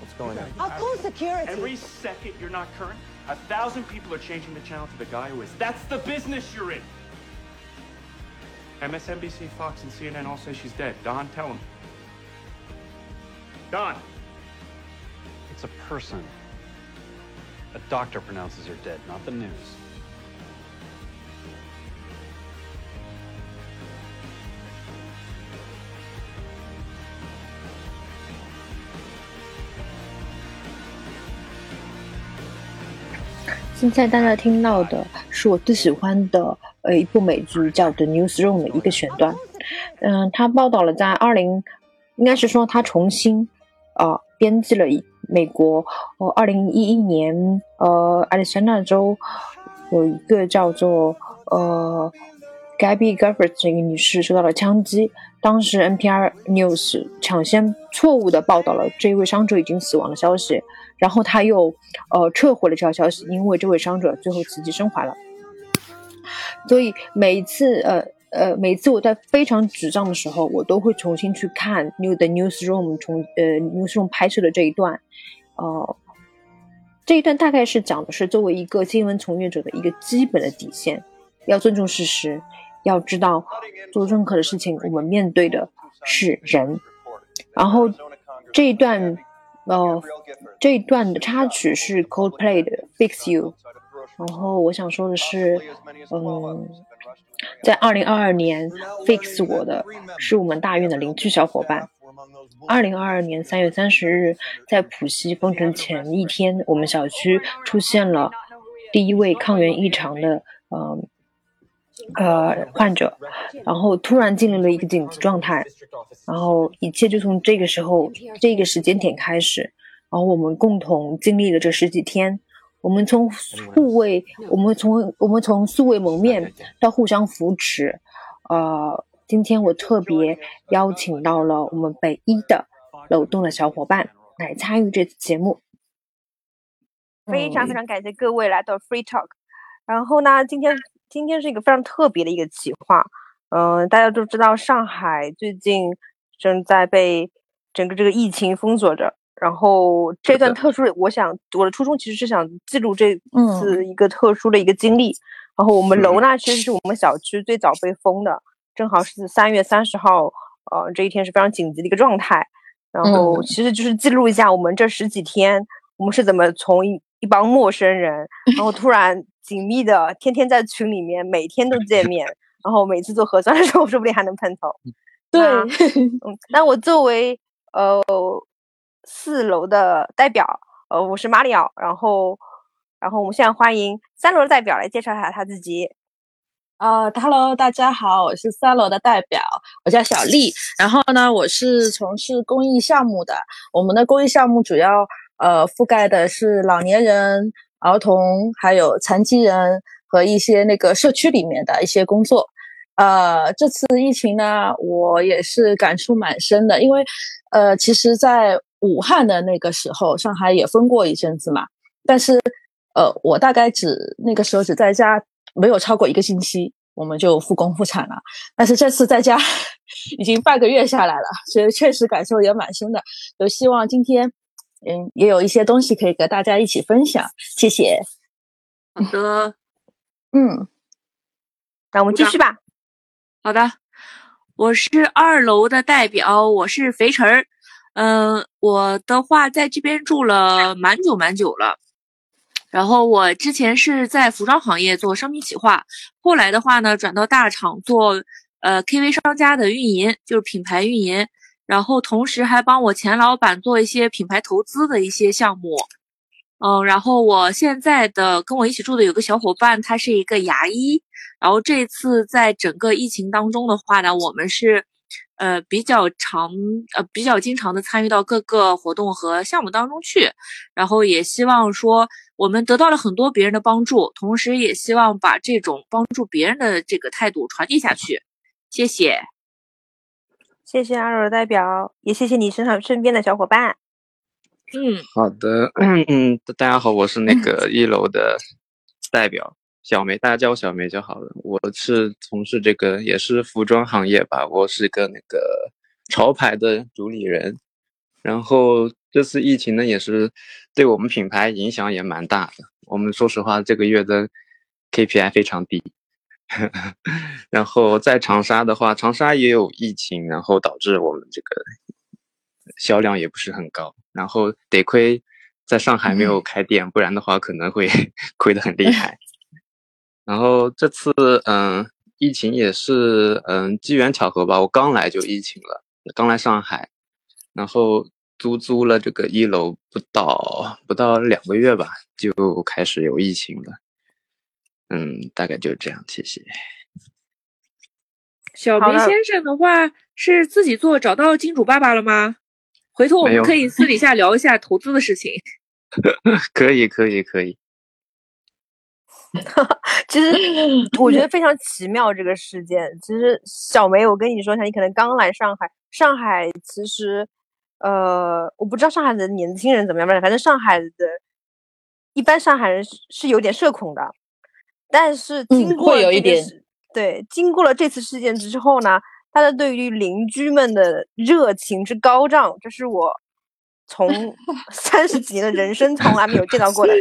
What's going on? I'll call security. Every second you're not current, a thousand people are changing the channel to the guy who is. That's the business you're in. MSNBC, Fox, and CNN all say she's dead. Don, tell them. Don. It's a person. A doctor pronounces her dead, not the news. 现在大家听到的是我最喜欢的呃一部美剧，叫《The Newsroom》的一个选段。嗯，他报道了在二零，应该是说他重新啊编辑了一美国呃二零一一年呃亚利桑那州有一个叫做呃 Gabby Gilbert 这个女士受到了枪击，当时 NPR News 抢先错误的报道了这一位伤者已经死亡的消息。然后他又，呃，撤回了这条消息，因为这位伤者最后奇迹生还了。所以每一次，呃呃，每次我在非常沮丧的时候，我都会重新去看《New 的 Newsroom》重呃《Newsroom》拍摄的这一段，呃，这一段大概是讲的是作为一个新闻从业者的一个基本的底线，要尊重事实，要知道做任何的事情，我们面对的是人。然后这一段。呃，这一段的插曲是 Coldplay 的 Fix You，然后我想说的是，嗯，在二零二二年 Fix 我的是我们大院的邻居小伙伴。二零二二年三月三十日，在浦西封城前一天，我们小区出现了第一位抗原异常的，嗯。呃患者，然后突然进入了一个紧急状态，然后一切就从这个时候这个时间点开始，然后我们共同经历了这十几天，我们从互为，我们从我们从素未谋面到互相扶持，呃，今天我特别邀请到了我们北一的楼栋的小伙伴来参与这次节目，非常非常感谢各位来到 Free Talk，然后呢，今天。今天是一个非常特别的一个企划，嗯，大家都知道上海最近正在被整个这个疫情封锁着，然后这段特殊，我想我的初衷其实是想记录这次一个特殊的一个经历。然后我们楼呢，其实是我们小区最早被封的，正好是三月三十号，呃，这一天是非常紧急的一个状态。然后其实就是记录一下我们这十几天，我们是怎么从一一帮陌生人，然后突然。紧密的，天天在群里面，每天都见面，然后每次做核酸的时候，说不定还能碰头。对，嗯，那我作为呃四楼的代表，呃，我是马里奥，然后，然后我们现在欢迎三楼的代表来介绍一下他自己。啊，Hello，大家好，我是三楼的代表，我叫小丽，然后呢，我是从事公益项目的，我们的公益项目主要呃覆盖的是老年人。儿童还有残疾人和一些那个社区里面的一些工作，呃，这次疫情呢，我也是感触蛮深的，因为，呃，其实，在武汉的那个时候，上海也封过一阵子嘛，但是，呃，我大概只那个时候只在家没有超过一个星期，我们就复工复产了，但是这次在家 已经半个月下来了，所以确实感受也蛮深的，就希望今天。嗯，也有一些东西可以和大家一起分享，谢谢。好的，嗯，那我们继续吧。好的，我是二楼的代表，我是肥晨儿。嗯，我的话在这边住了蛮久蛮久了。然后我之前是在服装行业做商品企划，后来的话呢，转到大厂做呃 KV 商家的运营，就是品牌运营。然后同时还帮我前老板做一些品牌投资的一些项目，嗯，然后我现在的跟我一起住的有个小伙伴，他是一个牙医，然后这次在整个疫情当中的话呢，我们是，呃，比较常，呃，比较经常的参与到各个活动和项目当中去，然后也希望说我们得到了很多别人的帮助，同时也希望把这种帮助别人的这个态度传递下去，谢谢。谢谢二楼代表，也谢谢你身上身边的小伙伴。嗯，好的，嗯，大家好，我是那 个一楼的代表小梅，大家叫我小梅就好了。我是从事这个也是服装行业吧，我是个那个潮牌的主理人。然后这次疫情呢，也是对我们品牌影响也蛮大的。我们说实话，这个月的 KPI 非常低。然后在长沙的话，长沙也有疫情，然后导致我们这个销量也不是很高。然后得亏在上海没有开店，不然的话可能会 亏得很厉害。然后这次嗯，疫情也是嗯机缘巧合吧，我刚来就疫情了，刚来上海，然后租租了这个一楼不到不到两个月吧，就开始有疫情了。嗯，大概就是这样，谢谢。小梅先生的话是自己做找到金主爸爸了吗？回头我们可以私底下聊一下投资的事情。可以，可以，可以。其实我觉得非常奇妙这个事件。其实小梅，我跟你说一下，你可能刚来上海。上海其实，呃，我不知道上海的年轻人怎么样，反正上海的，一般上海人是是有点社恐的。但是经过有一点，对，经过了这次事件之后呢，他的对于邻居们的热情之高涨，这是我从 三十几年的人生从来没有见到过的。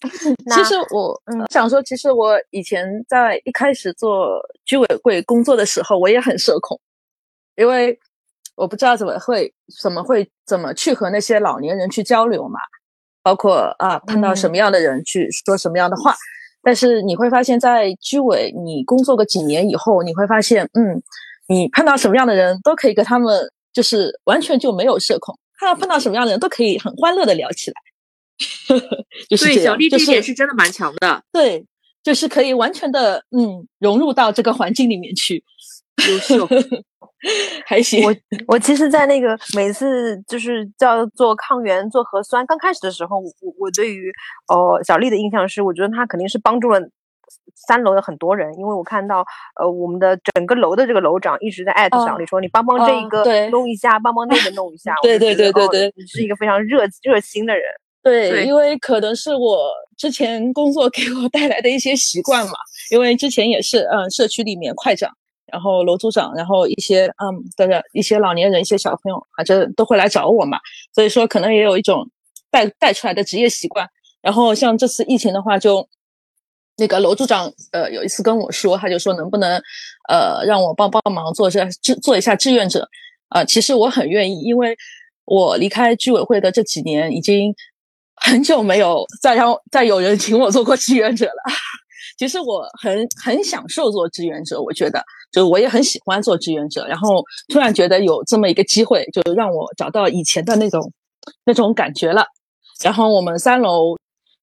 其实我想说，其实我以前在一开始做居委会工作的时候，我也很社恐，因为我不知道怎么会怎么会怎么去和那些老年人去交流嘛，包括啊碰到什么样的人去说什么样的话。但是你会发现在居委，你工作个几年以后，你会发现，嗯，你碰到什么样的人都可以跟他们，就是完全就没有社恐，看到碰到什么样的人都可以很欢乐的聊起来。就是对，小丽这点是真的蛮强的。对，就是可以完全的嗯融入到这个环境里面去。优秀。还行，我我其实，在那个每次就是叫做抗原做核酸刚开始的时候，我我对于哦小丽的印象是，我觉得她肯定是帮助了三楼的很多人，因为我看到呃我们的整个楼的这个楼长一直在艾特小丽说，你帮帮这一个弄一下，帮帮那个弄一下。对对对对对，你是一个非常热热心的人。对，因为可能是我之前工作给我带来的一些习惯嘛，因为之前也是嗯社区里面快长。然后楼组长，然后一些嗯，的一些老年人、一些小朋友，反正都会来找我嘛。所以说，可能也有一种带带出来的职业习惯。然后像这次疫情的话，就那个楼组长呃有一次跟我说，他就说能不能呃让我帮帮忙做下志做一下志愿者啊。其实我很愿意，因为我离开居委会的这几年，已经很久没有再让再有人请我做过志愿者了。其实我很很享受做志愿者，我觉得。就我也很喜欢做志愿者，然后突然觉得有这么一个机会，就让我找到以前的那种那种感觉了。然后我们三楼，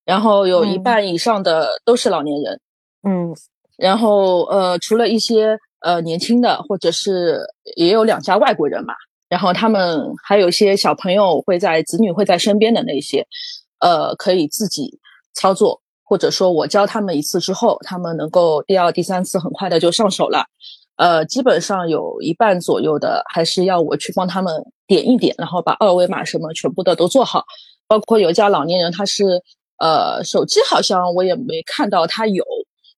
然后有一半以上的都是老年人，嗯，然后呃，除了一些呃年轻的，或者是也有两家外国人嘛，然后他们还有一些小朋友会在子女会在身边的那些，呃，可以自己操作。或者说我教他们一次之后，他们能够第二、第三次很快的就上手了。呃，基本上有一半左右的还是要我去帮他们点一点，然后把二维码什么全部的都做好。包括有一家老年人，他是呃手机好像我也没看到他有，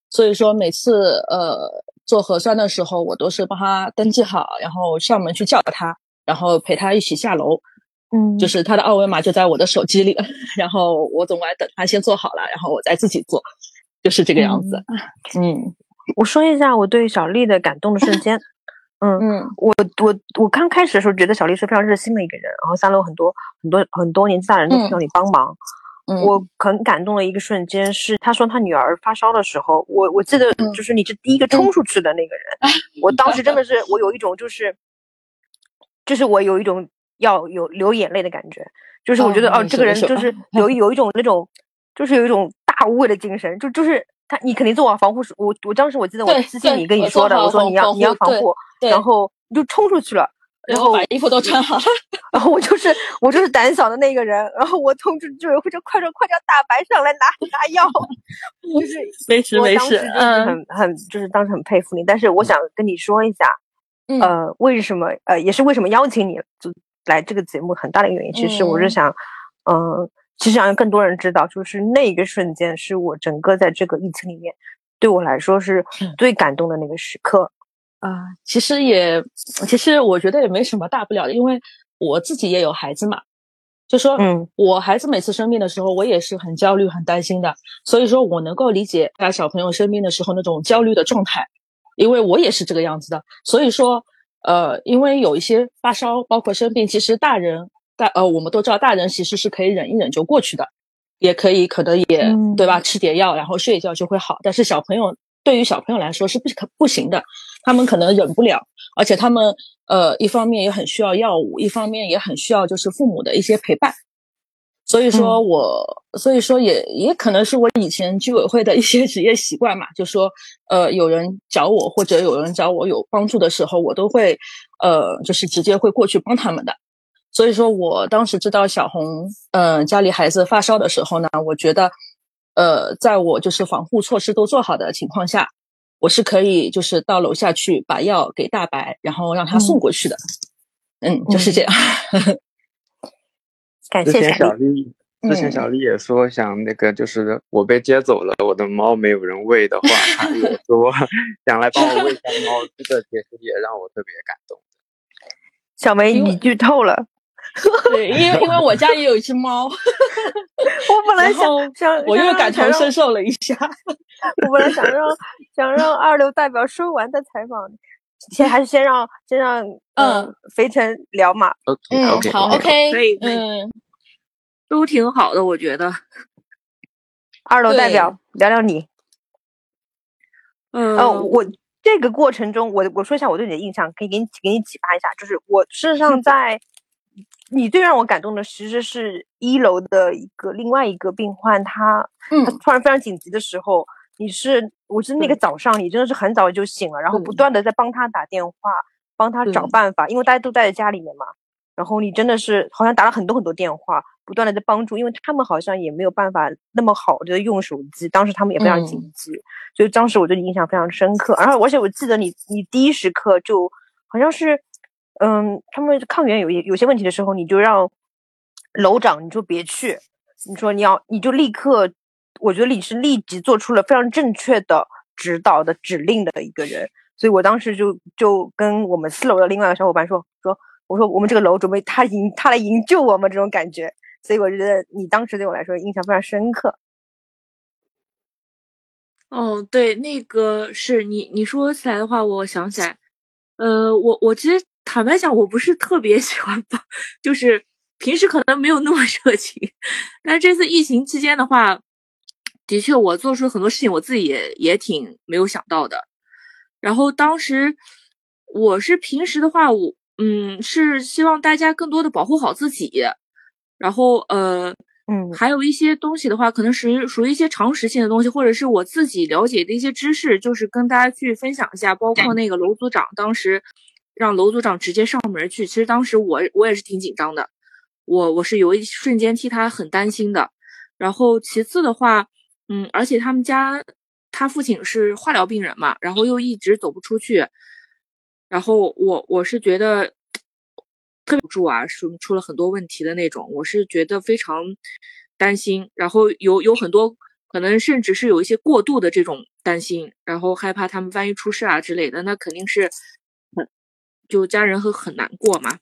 所以说每次呃做核酸的时候，我都是帮他登记好，然后上门去叫他，然后陪他一起下楼。嗯，就是他的二维码就在我的手机里，然后我总归等他先做好了，然后我再自己做，就是这个样子。嗯，我说一下我对小丽的感动的瞬间。嗯嗯，我我我刚开始的时候觉得小丽是非常热心的一个人，然后三楼很多很多很多年纪大人都需要你帮忙。嗯，我很感动的一个瞬间是，他说他女儿发烧的时候，我我记得就是你是第一个冲出去的那个人，我当时真的是我有一种就是，就是我有一种。要有流眼泪的感觉，就是我觉得哦，这个人就是有有一种那种，就是有一种大无畏的精神，就就是他，你肯定做好防护。我我当时我记得我私信你跟你说的，我说你要你要防护，然后你就冲出去了，然后把衣服都穿好了，然后我就是我就是胆小的那个人，然后我通知居委会就快点快叫大白上来拿拿药，就是 没事没事，嗯，很很就是当时很佩服你，但是我想跟你说一下，呃，为什么呃也是为什么邀请你就。来这个节目很大的一个原因，其实我是想，嗯，其实想让更多人知道，就是那一个瞬间是我整个在这个疫情里面，对我来说是最感动的那个时刻。啊，其实也，其实我觉得也没什么大不了的，因为我自己也有孩子嘛，就说，嗯，我孩子每次生病的时候，我也是很焦虑、很担心的，所以说我能够理解他小朋友生病的时候那种焦虑的状态，因为我也是这个样子的。所以说，呃，因为有一些发烧，包括生病，其实大人大呃，我们都知道，大人其实是可以忍一忍就过去的，也可以可能也、嗯对吧，吃点药然后睡一觉就会好。但是小朋友对于小朋友来说是不可不行的，他们可能忍不了，而且他们呃一方面也很需要药物，一方面也很需要就是父母的一些陪伴。所以说我，所以说也也可能是我以前居委会的一些 职业习惯嘛，就说呃有人找我或者有人找我有帮助的时候，我都会呃就是直接会过去帮他们的。所以说我当时知道小红呃家里孩子发烧的时候呢，我觉得呃在我就是防护措施都做好的情况下，我是可以就是到楼下去把药给大白，然后让他送过去的。嗯，就是这样。之前感谢小丽。之前嗯小丽也说想那个，就是我被接走了，我的猫没有人喂的话，她也 说想来帮我喂一下 猫，这个其实也让我特别感动。小梅，你剧透了。对，因为因为我家也有一只猫，我本来想想，我又感同身受了一下。我本来想让想让二流代表说完再采访，先还是先让先让嗯嗯肥晨聊嘛。OK 嗯 OK，好 OK，OK，可以可以嗯，都挺好的，我觉得。二楼代表聊聊你。嗯，呃，我这个过程中，我我说一下我对你的印象，可以给你给你启发一下。就是我事实上在你最让我感动的，其实是一楼的一个另外一个病患，他嗯他突然非常紧急的时候，你是我是那个早上，你真的是很早就醒了，然后不断的在帮他打电话，帮他找办法，因为大家都待在家里面嘛。然后你真的是好像打了很多很多电话，不断的在帮助，因为他们好像也没有办法那么好的用手机，当时他们也非常紧嗯急，所以当时我对你印象非常深刻。然后而且我记得你你第一时刻就好像是，嗯，他们抗原有一有些问题的时候，你就让楼长你说别去，你说你要你就立刻，我觉得你是立即做出了非常正确的指导的指令的一个人，所以我当时就就跟我们四楼的另外一个小伙伴说说，我说我们这个楼准备他营他来营救我们这种感觉，所以我觉得你当时对我来说印象非常深刻。哦，对，那个是你你说起来的话，我想起来，呃，我我其实坦白讲，我不是特别 喜欢帮，就是平时可能没有那么 热情，但是这次疫情期间的话，的确我做出很多事情，我自己也也挺没有想到的。然后当时我是平时的话，我嗯是希望大家更多的保护好自己，然后呃。嗯还有一些东西的话，可能属于属于一些常识性的东西，或者是我自己了解的一些知识，就是跟大家去分享一下。包括那个楼组长当时让楼组长直接上门去，其实当时我我也是挺紧张的，我我是有一瞬间替他很担心的。然后其次的话，嗯，而且他们家他父亲是化疗病人嘛，然后又一直走不出去，然后我我是觉得。特别住啊，出出了很多问题的那种，我是觉得非常担心，然后有有很多可能甚至是有一些过度的这种担心，然后害怕他们万一出事啊之类的，那肯定是很就家人会很难过嘛，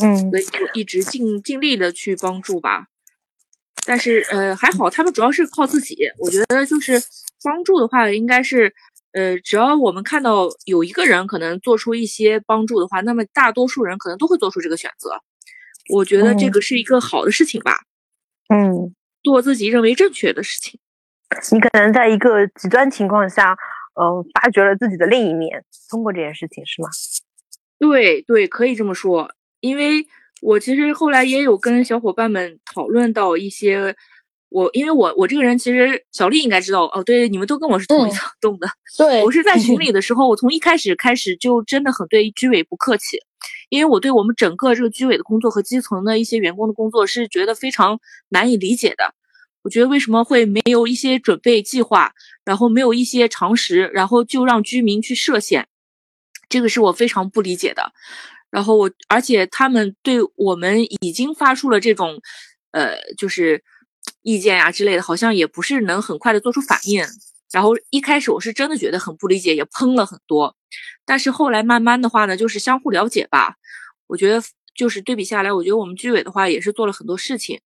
嗯所以就一直尽尽力的去帮助吧。但是呃还好，他们主要是靠自己，我觉得就是帮助的话，应该是。呃，只要我们看到有一个人可能做出一些帮助的话，那么大多数人可能都会做出这个选择。我觉得这个是一个好的事情吧，嗯，做自己认为正确的事情。你可能在一个极端情况下，嗯、发掘了自己的另一面，通过这件事情是吗？对对，可以这么说。因为我其实后来也有跟小伙伴们讨论到一些。我因为我我这个人其实小丽应该知道哦，对，你们都跟我是同一层栋的。对，我是在群里的时候，我从一开始开始就真的很对居委不客气，因为我对我们整个这个居委的工作和基层的一些员工的工作是觉得非常难以理解的。我觉得为什么会没有一些准备计划，然后没有一些常识，然后就让居民去涉险，这个是我非常不理解的。然后我而且他们对我们已经发出了这种，呃，就是。意见呀、啊、之类的，好像也不是能很快的做出反应。然后一开始我是真的觉得很不理解，也喷了很多。但是后来慢慢的话呢，就是相互了解吧。我觉得就是对比下来，我觉得我们居委的话也是做了很多事情，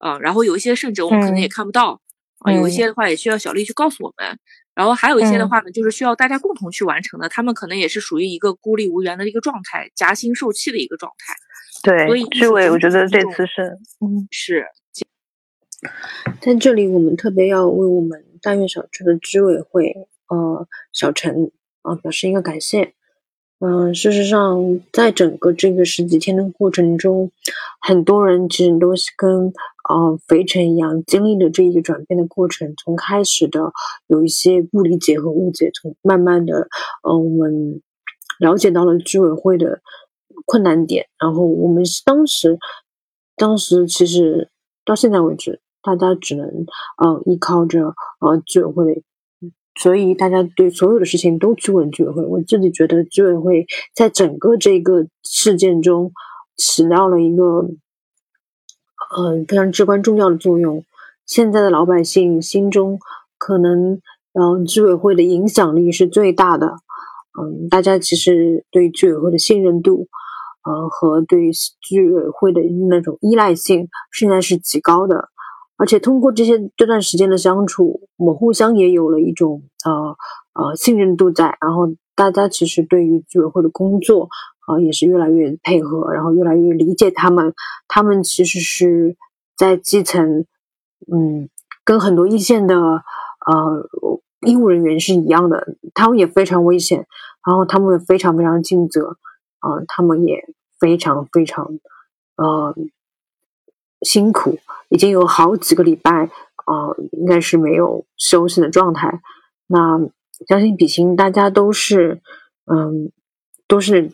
呃，然后有一些甚至我们可能也嗯看不到，啊、有一嗯些的话也需要小丽去告诉我们，然后还有一些的嗯。话呢，就是需要大家共同去完成的，他们可能也是属于一个孤立无援的一个状态，夹心受气的一个状态，对所以对，居委，我觉得这次是，嗯，是。在这里，我们特别要为我们大院小区的居委会，呃，小陈啊、表示一个感谢。嗯、事实上，在整个这个十几天的过程中，很多人其实都是跟呃肥城一样，经历了这一个转变的过程。从开始的有一些不理解和误解，从慢慢的，呃，我们了解到了居委会的困难点，然后我们当时，当时其实到现在为止，大家只能呃依靠着呃居委会，所以大家对所有的事情都去问居委会。我自己觉得居委会在整个这个事件中起到了一个呃非常至关重要的作用。现在的老百姓心中可能嗯、居委会的影响力是最大的。嗯，大家其实对居委会的信任度，呃，和对居委会的那种依赖性，现在是极高的。而且通过这些这段时间的相处，我们互相也有了一种呃呃信任度在，然后大家其实对于居委会的工作，呃也是越来越配合，然后越来越理解他们。他们其实是在基层，嗯，跟很多一线的呃医务人员是一样的，他们也非常危险，然后他们也非常非常尽责，啊、他们也非常非常呃辛苦，已经有好几个礼拜，呃，应该是没有休息的状态。那相信比心大家都是，嗯，都是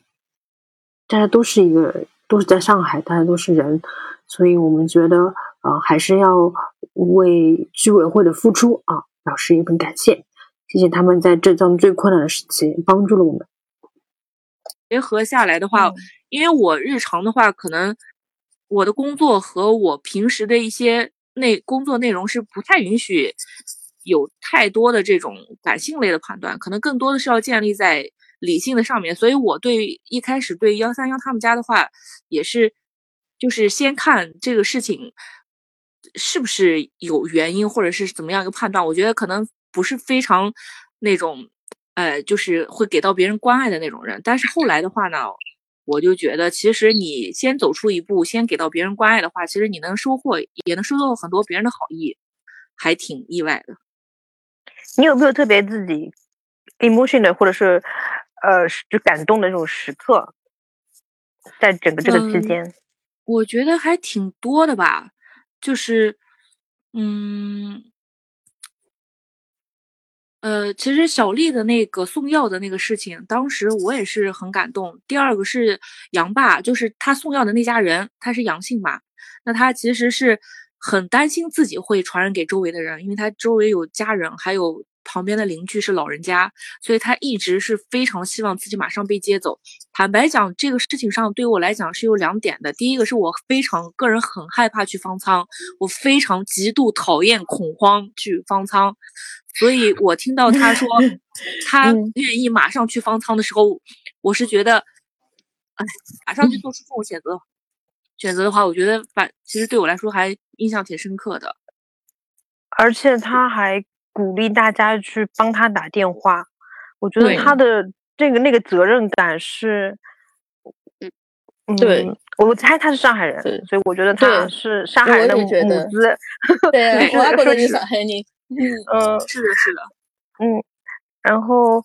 大家都是一个，都是在上海，大家都是人，所以我们觉得，呃，还是要为居委会的付出啊表示一份感谢，谢谢他们在这段最困难的时期帮助了我们。结合下来的话，因为我日常的话，可能我的工作和我平时的一些内工作内容是不太允许有太多的这种感性类的判断，可能更多的是要建立在理性的上面。所以我对一开始对幺三幺他们家的话，也是就是先看这个事情是不是有原因，或者是怎么样一个判断。我觉得可能不是非常那种。呃，就是会给到别人关爱的那种人。但是后来的话呢，我就觉得，其实你先走出一步，先给到别人关爱的话，其实你能收获，也能收到很多别人的好意，还挺意外的。你有没有特别自己 emotion 的，或者是呃就感动的那种时刻，在整个这个期嗯间？我觉得还挺多的吧，就是，嗯。呃，其实小丽的那个送药的那个事情，当时我也是很感动。第二个是杨爸，就是他送药的那家人，他是阳性嘛，那他其实是很担心自己会传染给周围的人，因为他周围有家人，还有旁边的邻居是老人家，所以他一直是非常希望自己马上被接走。坦白讲，这个事情上对我来讲是有两点的。第一个是我非常个人很害怕去方舱，我非常极度讨厌恐慌去方舱。所以我听到他说 他嗯愿意马上去方舱的时候，我是觉得，哎，马上去做出这种选择，选择的话，我觉得反其实对我来说还印象挺深刻的。而且他还鼓励大家去帮他打电话，我觉得他的这个那个责任感是，嗯，对我猜他是上海人，所以我觉得他是上海人的我母也觉得母子，对啊对 我也覺得你是上海人。嗯。是的，是的，嗯然后，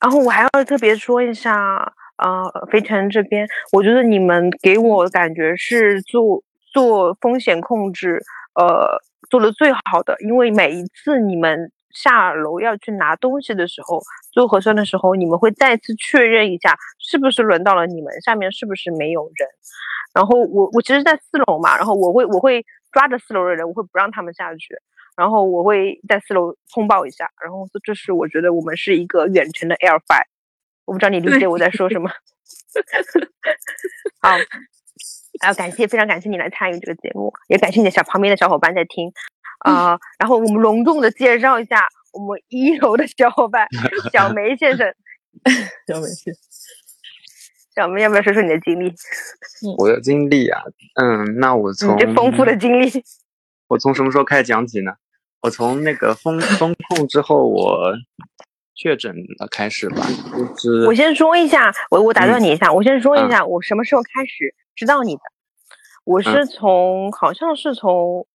然后我还要特别说一下，呃，肥城这边，我觉得你们给我感觉是做做风险控制，呃，做的最好的，因为每一次你们下楼要去拿东西的时候，做核酸的时候，你们会再次确认一下是不是轮到了你们，下面是不是没有人。然后我我其实，在四楼嘛，然后我会我会抓着四楼的人，我会不让他们下去。然后我会在四楼通报一下，然后这是我觉得我们是一个远程的 air fight，我不知道你理解我在说什么。好，啊，感谢，非常感谢你来参与这个节目，也感谢你的小旁边的小伙伴在听，啊、然后我们隆重的介绍一下我们一楼的小伙伴 小梅先生，小梅先生。小梅要不要说说你的经历？我的经历啊，嗯，那我你从这丰富的经历，我从什么时候开始讲起呢？我从那个封封控之后，我确诊了开始吧，就是我先说一下，我我打断嗯你一下，我先说一嗯下，我什么时候开始知道你的？我是嗯从好像是从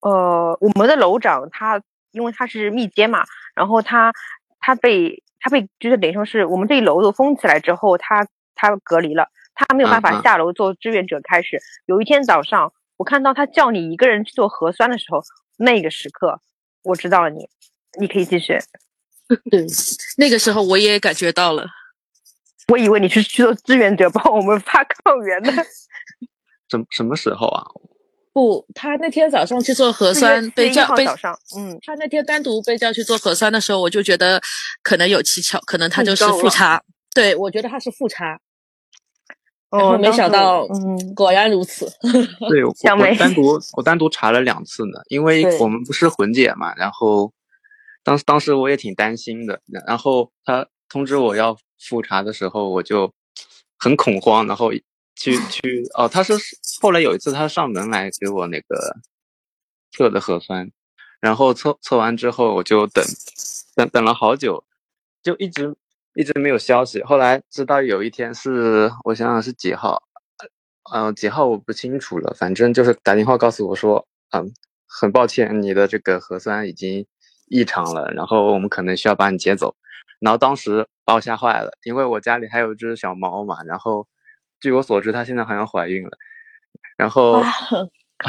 呃我们的楼长他，因为他是密接嘛，然后他他被他被就是等于说是我们这一楼都封起来之后，他他隔离了，他没有办法下楼做志愿者开始。有一天早上，我看到他叫你一个人去做核酸的时候，那个时刻我知道了你，你可以继续。对，那个时候我也感觉到了。我以为你是去做志愿者帮我们发抗原的。什什么时候啊？不，他那天早上去做核酸，被叫被早上，嗯，他那天单独被叫去做核酸的时候，我就觉得可能有蹊跷，可能他就是复查。对，我觉得他是复查，哦没想到，嗯，果然如此。对，我我单独我单独查了两次呢，因为我们不是混检嘛，然后当时当时我也挺担心的，然后他通知我要复查的时候，我就很恐慌，然后去去哦，他说是后来有一次他上门来给我那个测的核酸，然后测测完之后我就等等等了好久，就一直一直没有消息，后来直到有一天是我想想是几号。呃，几号我不清楚了，反正就是打电话告诉我说，嗯，很抱歉，你的这个核酸已经异常了，然后我们可能需要把你接走。然后当时把我吓坏了，因为我家里还有一只小猫嘛，然后据我所知，它现在好像怀孕了，然后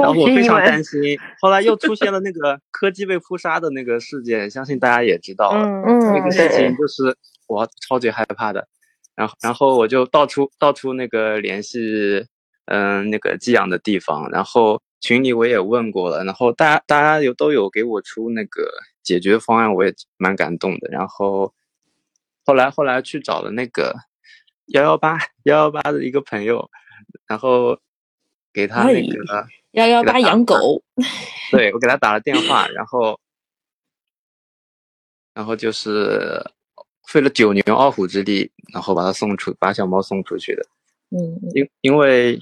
然后我非常担心。后来又出现了那个柯基被扑杀的那个事件，相信大家也知道了。嗯那个事情就是我超级害怕的，然后然后我就到处到处那个联系，嗯、那个寄养的地方，然后群里我也问过了，然后大家大家有都有给我出那个解决方案，我也蛮感动的。然后后来后来去找了那个幺幺八幺幺八的一个朋友，然后给他那哎个。幺幺八养狗，对我给他打了电话，然后，然后就是费了九牛二虎之力，然后把他送出，把小猫送出去的。嗯，因因为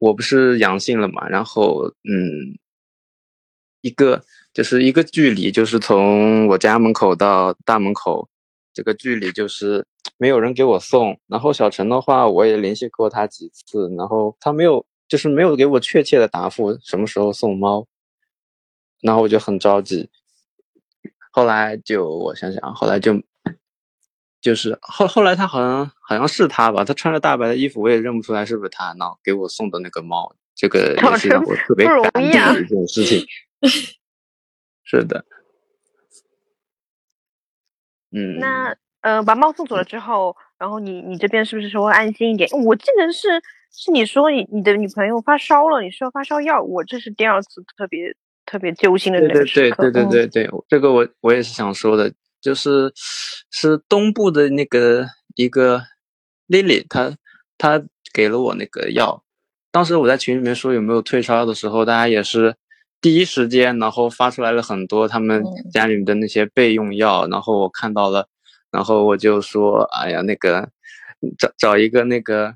我不是阳性了嘛，然后嗯，一个就是一个距离，就是从我家门口到大门口，这个距离就是没有人给我送。然后小陈的话，我也联系过他几次，然后他没有，就是没有给我确切的答复什么时候送猫，然后我就很着急。后来就我想想，后来就就是后后来他好像好像是他吧，他穿着大白的衣服，我也认不出来是不是他，然后给我送的那个猫，这个也是让我特别不容感易啊动的一件事情。是的，嗯，那呃，把猫送走了之后，然后你你这边是不是说会安心一点？我记得是是你说你你的女朋友发烧了，你需要发烧药，我这是第二次特别特别揪心的对对那个时刻。对对对嗯对对，这个我我也是想说的，就是是东部的那个一个 Lily，她她给了我那个药，当时我在群里面说有没有退烧药的时候，大家也是第一时间，然后发出来了很多他们嗯家里面的那些备用药，然后我看到了，然后我就说，哎呀，那个找找一个那个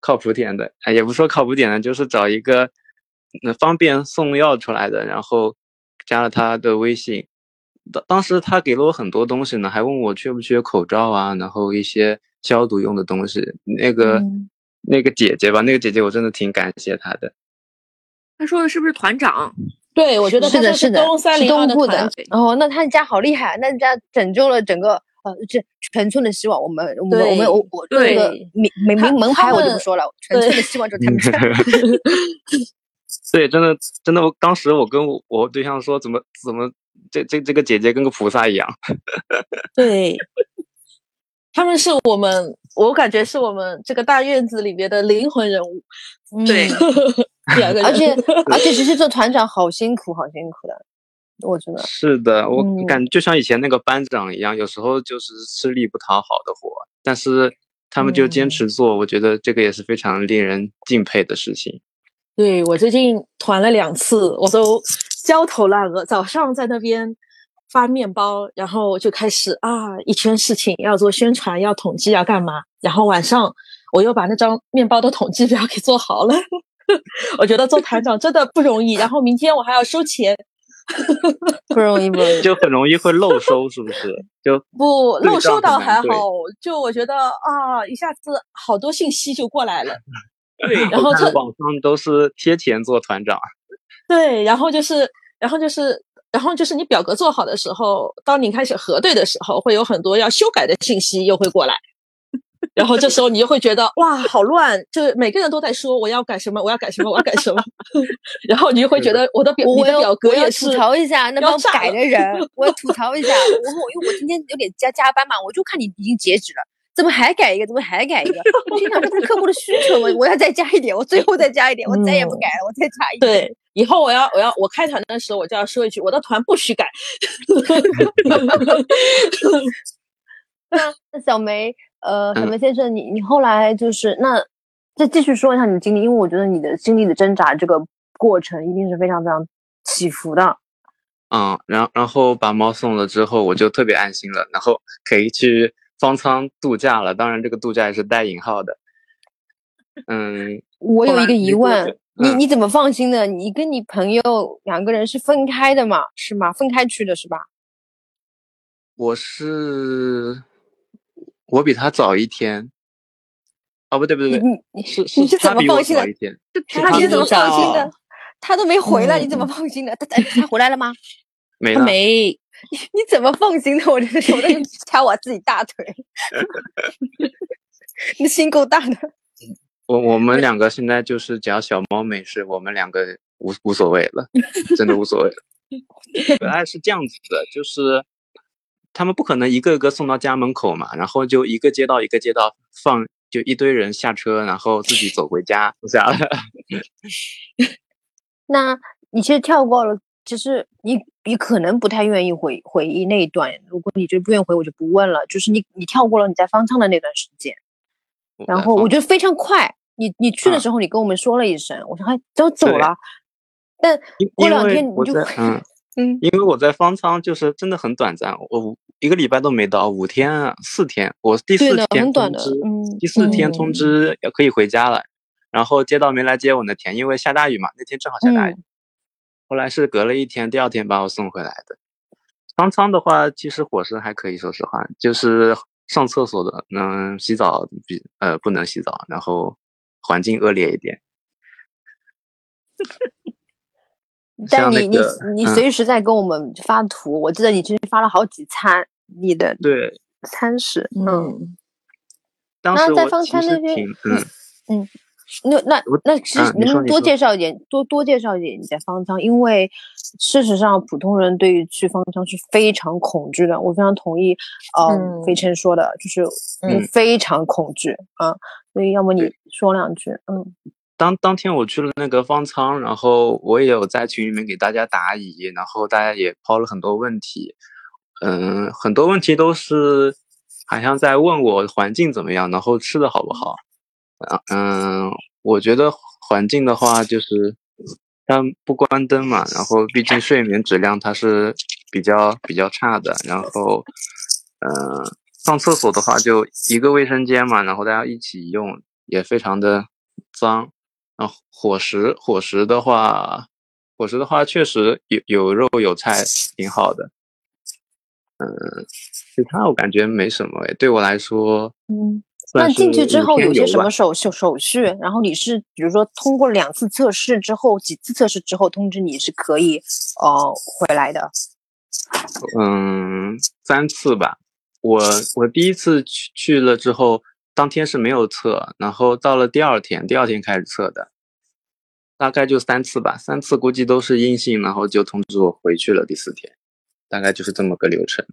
靠谱点的，哎，也不说靠谱点的，就是找一个那方便送药出来的，然后加了他的微信。当当时他给了我很多东西呢，还问我缺不缺口罩啊，然后一些消毒用的东西。那个、嗯那个姐姐吧，那个姐姐我真的挺感谢她的。他说的是不是团长？对，我觉得是的，是的，是东部的。哦，那他家好厉害，那家拯救了整个呃，这全村的希望。我们我们我们我我这个对名名名门他牌我就不说了，全村的希望就是他们家。对，真的真的，我当时我跟我我对象说，怎么怎么这这这个姐姐跟个菩萨一样。对，他们是我们，我感觉是我们这个大院子里面的灵魂人物。对嗯两个人，而且而且其实做团长好辛苦，好辛苦的，我觉得。是的，我嗯感就像以前那个班长一样，有时候就是吃力不讨好的活，但是他们就坚嗯持做，我觉得这个也是非常令人敬佩的事情。对我最近团了两次，我都焦头烂额。早上在那边发面包，然后就开始啊一圈事情要做宣传，要统计，要干嘛。然后晚上我又把那张面包的统计表给做好了。我觉得做团长真的不容易。然后明天我还要收钱，不容易，不容易。就很容易会漏收，是不是？就不漏收倒还好，就我觉得啊，一下子好多信息就过来了。对，然后网上都是贴钱做团长，对，然后就是，然后就是，然后就是你表格做好的时候，当你开始核对的时候，会有很多要修改的信息又会过来，然后这时候你就会觉得哇，好乱，就是每个人都在说我要改什么，我要改什么，我要改什么，然后你就会觉得我的表我的表格我要也是吐槽一下那帮改的人，我要吐槽一下。我我因为我今天有点加加班嘛，我就看你已经截止了，怎么还改一个？怎么还改一个？我心想这不是客户的需求我？我要再加一点，我最后再加一点，我再也不改了，我再加一点。对，以后我要我要我开团的时候，我就要说一句，我的团不许改。那那小梅，呃，小嗯梅先生，你你后来就是那再继续说一下你的经历，因为我觉得你的经历的挣扎这个过程一定是非常非常起伏的。嗯，然然后把猫送了之后，我就特别安心了，然后可以去方舱度假了。当然，这个度假也是带引号的。嗯，我有一个疑问，你嗯你怎么放心的？你跟你朋友两个人是分开的嘛？是吗？分开去的是吧？我是我比他早一天。哦，不对不对你不对，你是你是怎么放心的。是他你怎么放心的？他都没回来，你怎么嗯放心的？他他他回来了吗？他没了。没，你你怎么放心的？我真的是，我在 掐我自己大腿。你心够大的。我我们两个现在就是只要小猫没事，我们两个无无所谓了，真的无所谓了。本来是这样子的，就是他们不可能一个个送到家门口嘛，然后就一个街道一个街道放，就一堆人下车，然后自己走回家下了。那你其实跳过了，就是你你可能不太愿意回回忆那一段。如果你就不愿意回，我就不问了。就是你你跳过了你在方舱的那段时间，然后我觉得非常快。你你去的啊时候，你跟我们说了一声，我说还都走了，但过两天你就嗯嗯。因为我在方舱就是真的很短暂，我五一个礼拜都没到，五天啊，四天，我第四天很短的通知，嗯第四天通嗯。知要可以回家了，然后接到没来接我那天，因为下大雨嘛，那天正好下大雨，嗯。后来是隔了一天，第二天把我送回来的。方舱的话，其实伙食还可以，说实话，就是上厕所的，嗯，洗澡比呃不能洗澡，然后环境恶劣一点。但你你你随时在跟我们发图，我记得你其实发了好几餐你的对，餐食，嗯，嗯，当那在时我其方舱那边嗯。嗯。那那那其实能不能多介绍一点，多多介绍一点你在方舱，因为事实上普通人对于去方舱是非常恐惧的，我非常同意，呃，嗯。飞琛说的，就是非常恐惧啊，所以要么你说两句，嗯。当当天我去了那个方舱，然后我也有在群里面给大家答疑，然后大家也抛了很多问题，嗯，很多问题都是好像在问我环境怎么样，然后吃的好不好，啊嗯，我觉得环境的话就是它不关灯嘛，然后毕竟睡眠质量它是比较比较差的，然后嗯，上厕所的话就一个卫生间嘛，然后大家一起用也非常的脏。然后伙食伙食的话，伙食的话确实有有肉有菜，挺好的。嗯，其他我感觉没什么诶，对我来说，嗯。那进去之后有些什么手手手续？然后你是比如说通过两次测试之后，几次测试之后通知你是可以呃回来的。嗯，三次吧。我我第一次去去了之后，当天是没有测，然后到了第二天，第二天开始测的，大概就三次吧。三次估计都是阴性，然后就通知我回去了。第四天，大概就是这么个流程。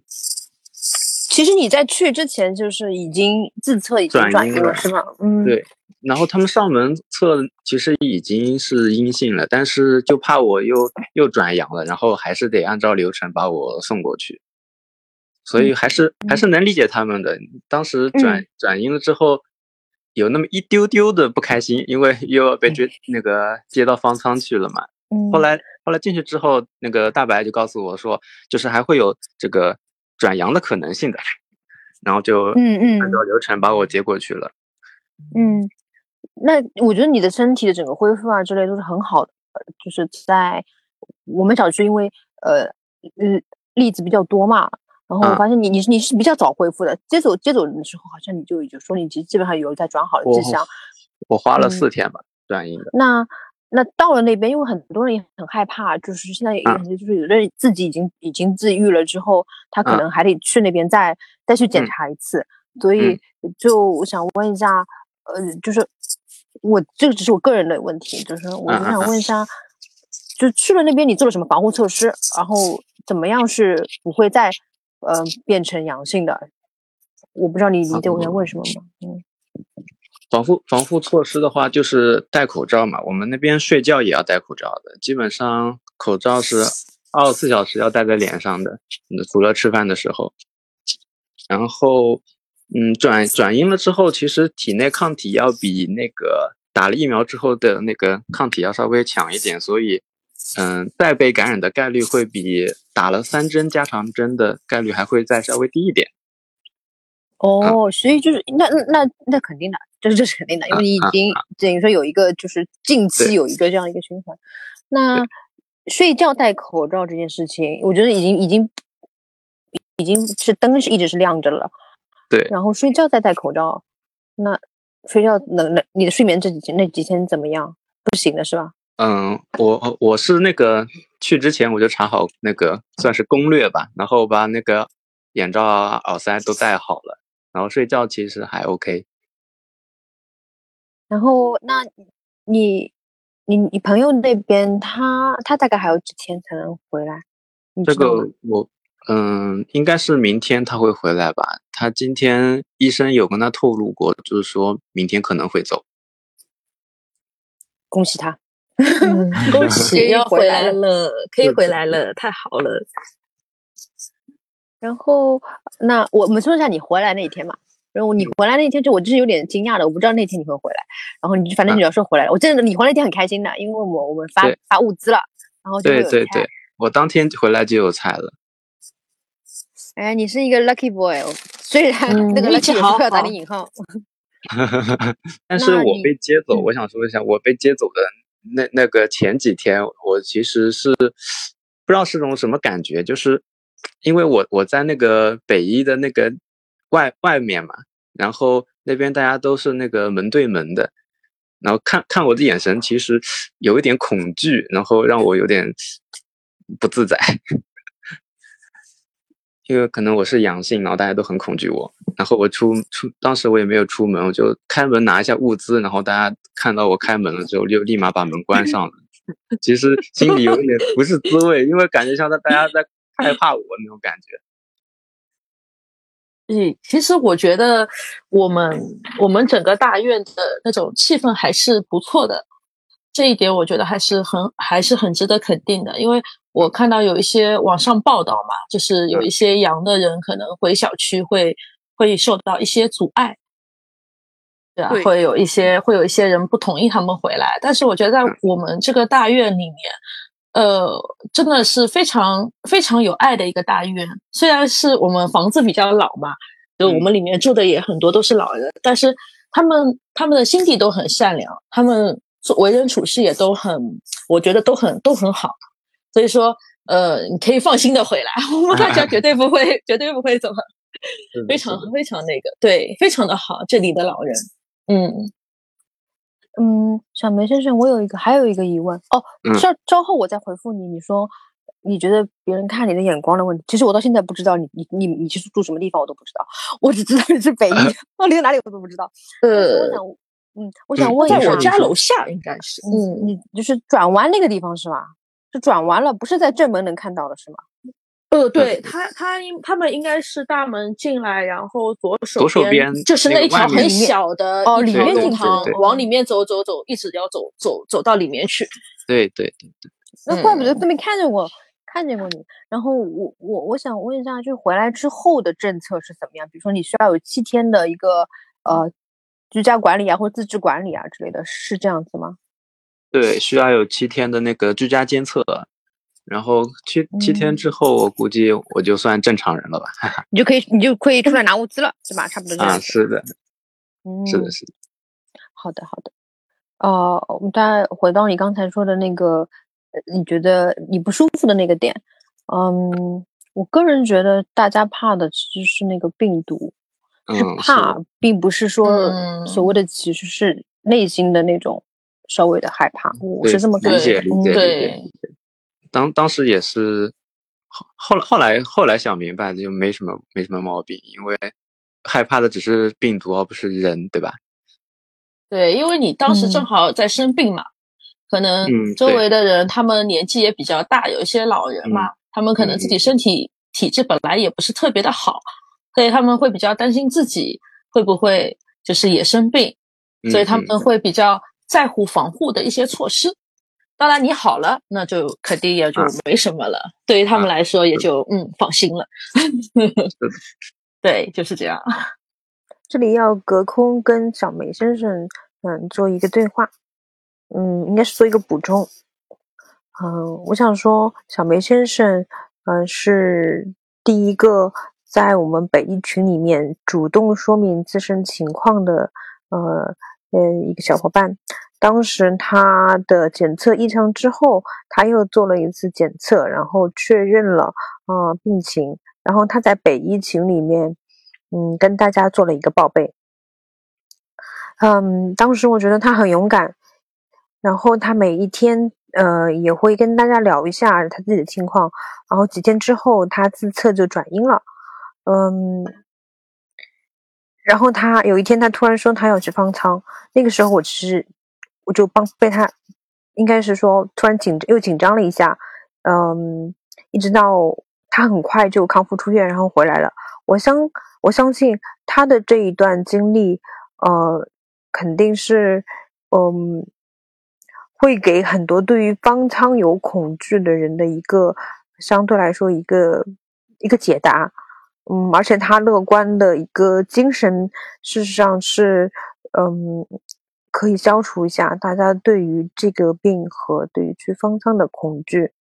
其实你在去之前就是已经自测已经转阴了是吗？嗯，对，然后他们上门测其实已经是阴性了，但是就怕我又又转阳了，然后还是得按照流程把我送过去，所以还是、还是能理解他们的。当时转、转阴了之后，有那么一丢丢的不开心，因为 又要被接、那个接到方舱去了嘛，嗯。后来后来进去之后，那个大白就告诉我说，就是还会有这个转阳的可能性的，然后就嗯嗯按照流程把我接过去了。嗯，那我觉得你的身体的整个恢复啊之类都是很好的，呃就是在我们小区，因为呃嗯例子比较多嘛，然后我啊发现你你是你是比较早恢复的，接走接走的时候好像你就已经说你基基本上有在转好的我迹象，我花了嗯。四天吧转阴的。那那到了那边，因为很多人也很害怕，就是现在也啊很多就是有的人自己已经已经自愈了之后，他可啊能还得去那边再再去检嗯。查一次，所以。就我想问一下，呃，就是我这个只是我个人的问题，就是我就想问一下，就去了那边你做了什么防护措施，然后怎么样是不会再呃变成阳性的？我不知道你理解我在问什么吗？嗯。防护防护措施的话，就是戴口罩嘛。我们那边睡觉也要戴口罩的，基本上口罩是二十四小时要戴在脸上的，嗯除了吃饭的时候。然后，嗯，转转阴了之后，其实体内抗体要比那个打了疫苗之后的那个抗体要稍微强一点，所以，嗯，再被感染的概率会比打了三针加强针的概率还会再稍微低一点。哦，所以就是那那那那肯定的，这是这是肯定的，因为你已啊经等于说有一个就是近期有一个这样一个循环。那睡觉戴口罩这件事情，我觉得已经已经已经是灯是一直是亮着了，对，然后睡觉再戴口罩，那睡觉能能你的睡眠这几天那几天怎么样？不行的是吧？嗯，我我是那个去之前我就查好那个算是攻略吧，然后把那个眼罩啊、耳塞都戴好了，然后睡觉其实还 OK。然后那你你你朋友那边他他大概还有几天才能回来？这个我嗯，应该是明天他会回来吧？他今天医生有跟他透露过，就是说明天可能会走。恭喜他。嗯，恭喜要回回来来了，可以回来了，太好了。然后，那我们说一下你回来那一天嘛。然后你回来那天，就我就是有点惊讶的，我不知道那天你会回来。然后你反正啊你要说回来了，我真的你回来那天很开心的，因为我我们发发物资了，然后就有菜对对对，我当天回来就有菜了。哎，你是一个 lucky boy，哦虽然嗯那个运气 lucky 好打好你引号。但是我被接走，嗯我想说一下，我被接走的那那个前几天，我其实是不知道是种什么感觉，就是因为我我在那个北医的那个外外面嘛，然后那边大家都是那个门对门的，然后看看我的眼神其实有一点恐惧，然后让我有点不自在。因为可能我是阳性，然后大家都很恐惧我。然后我出出，当时我也没有出门，我就开门拿一下物资，然后大家看到我开门了之后，就立马把门关上了。其实心里有点不是滋味，因为感觉像在大家在害怕我那种感觉。嗯，其实我觉得我们我们整个大院的那种气氛还是不错的，这一点我觉得还是很还是很值得肯定的。因为我看到有一些网上报道嘛，就是有一些阳的人可能回小区会会受到一些阻碍，对啊，对会有一些会有一些人不同意他们回来。但是我觉得在我们这个大院里面，呃，真的是非常非常有爱的一个大院。虽然是我们房子比较老嘛，就我们里面住的也很多都是老人，但是他们他们的心地都很善良，他们做为人处事也都很，我觉得都很都很好。所以说，呃，你可以放心的回来，我们大家绝对不会绝对不会怎么，非常非常那个，对，非常的好，这里的老人，嗯。嗯，小梅先生，我有一个还有一个疑问哦嗯，稍稍后我再回复你。你说你觉得别人看你的眼光的问题，其实我到现在不知道你你你你是住什么地方，我都不知道，我只知道你是北 医，到底在哪里我都不知道。呃我呃，想，嗯，我想问一下在下，我家楼下应该是，嗯，嗯，你就是转弯那个地方是吧？是转弯了，不是在正门能看到的是吗？呃，对他，他应他们应该是大门进来，然后左手左手边就是那一条很小的哦里面进去往里面走走走，一直要走走走到里面去。对对对对，那怪不得嗯都没看见过，看见过你。然后我我我想问一下，就是回来之后的政策是怎么样？比如说你需要有七天的一个呃居家管理啊，或者自治管理啊之类的，是这样子吗？对，需要有七天的那个居家监测，然后七七天之后，我估计我就算正常人了吧？你就可以你就可以出来拿物资了，是吧？差不多这样啊，是的，嗯，是的，是的。好的，好的。呃，我们再回到你刚才说的那个，呃你觉得你不舒服的那个点，嗯，我个人觉得大家怕的其实是那个病毒，是嗯，怕，并不是说嗯所谓的其实是内心的那种稍微的害怕，我是这么感理觉的。嗯解理解理对解。当当时也是，后后来后来后来想明白，就没什么没什么毛病，因为害怕的只是病毒，而不是人，对吧？对，因为你当时正嗯好在生病嘛，可能周围的人他们年纪也比较大，有一些老人嘛，他们可能自己嗯身体体质本来也不是特别的好，所以他们会比较担心自己会不会就是也生病，所以他嗯们会比较在乎防护的一些措施。当然，你好了，那就肯定也就啊没什么了，对于他们啊来说也是就嗯放心了。对，就是这样。这里要隔空跟小梅先生，嗯，做一个对话，嗯，应该是做一个补充。嗯，我想说，小梅先生，嗯，是第一个在我们北一群里面主动说明自身情况的，呃，呃，一个小伙伴。当时他的检测异常之后，他又做了一次检测，然后确认了，呃，病情。然后他在北一群里面，嗯，跟大家做了一个报备。嗯，当时我觉得他很勇敢，然后他每一天，呃，也会跟大家聊一下他自己的情况。然后几天之后，他自测就转阴了，嗯，然后他有一天，他突然说他要去方舱，那个时候我其实我就帮被他，应该是说突然紧又紧张了一下，嗯，一直到他很快就康复出院，然后回来了。我相我相信他的这一段经历，呃，肯定是，嗯，会给很多对于方舱有恐惧的人的一个相对来说一个一个解答。嗯，而且他乐观的一个精神，事实上是，嗯，可以消除一下大家对于这个病和对于去方舱的恐惧。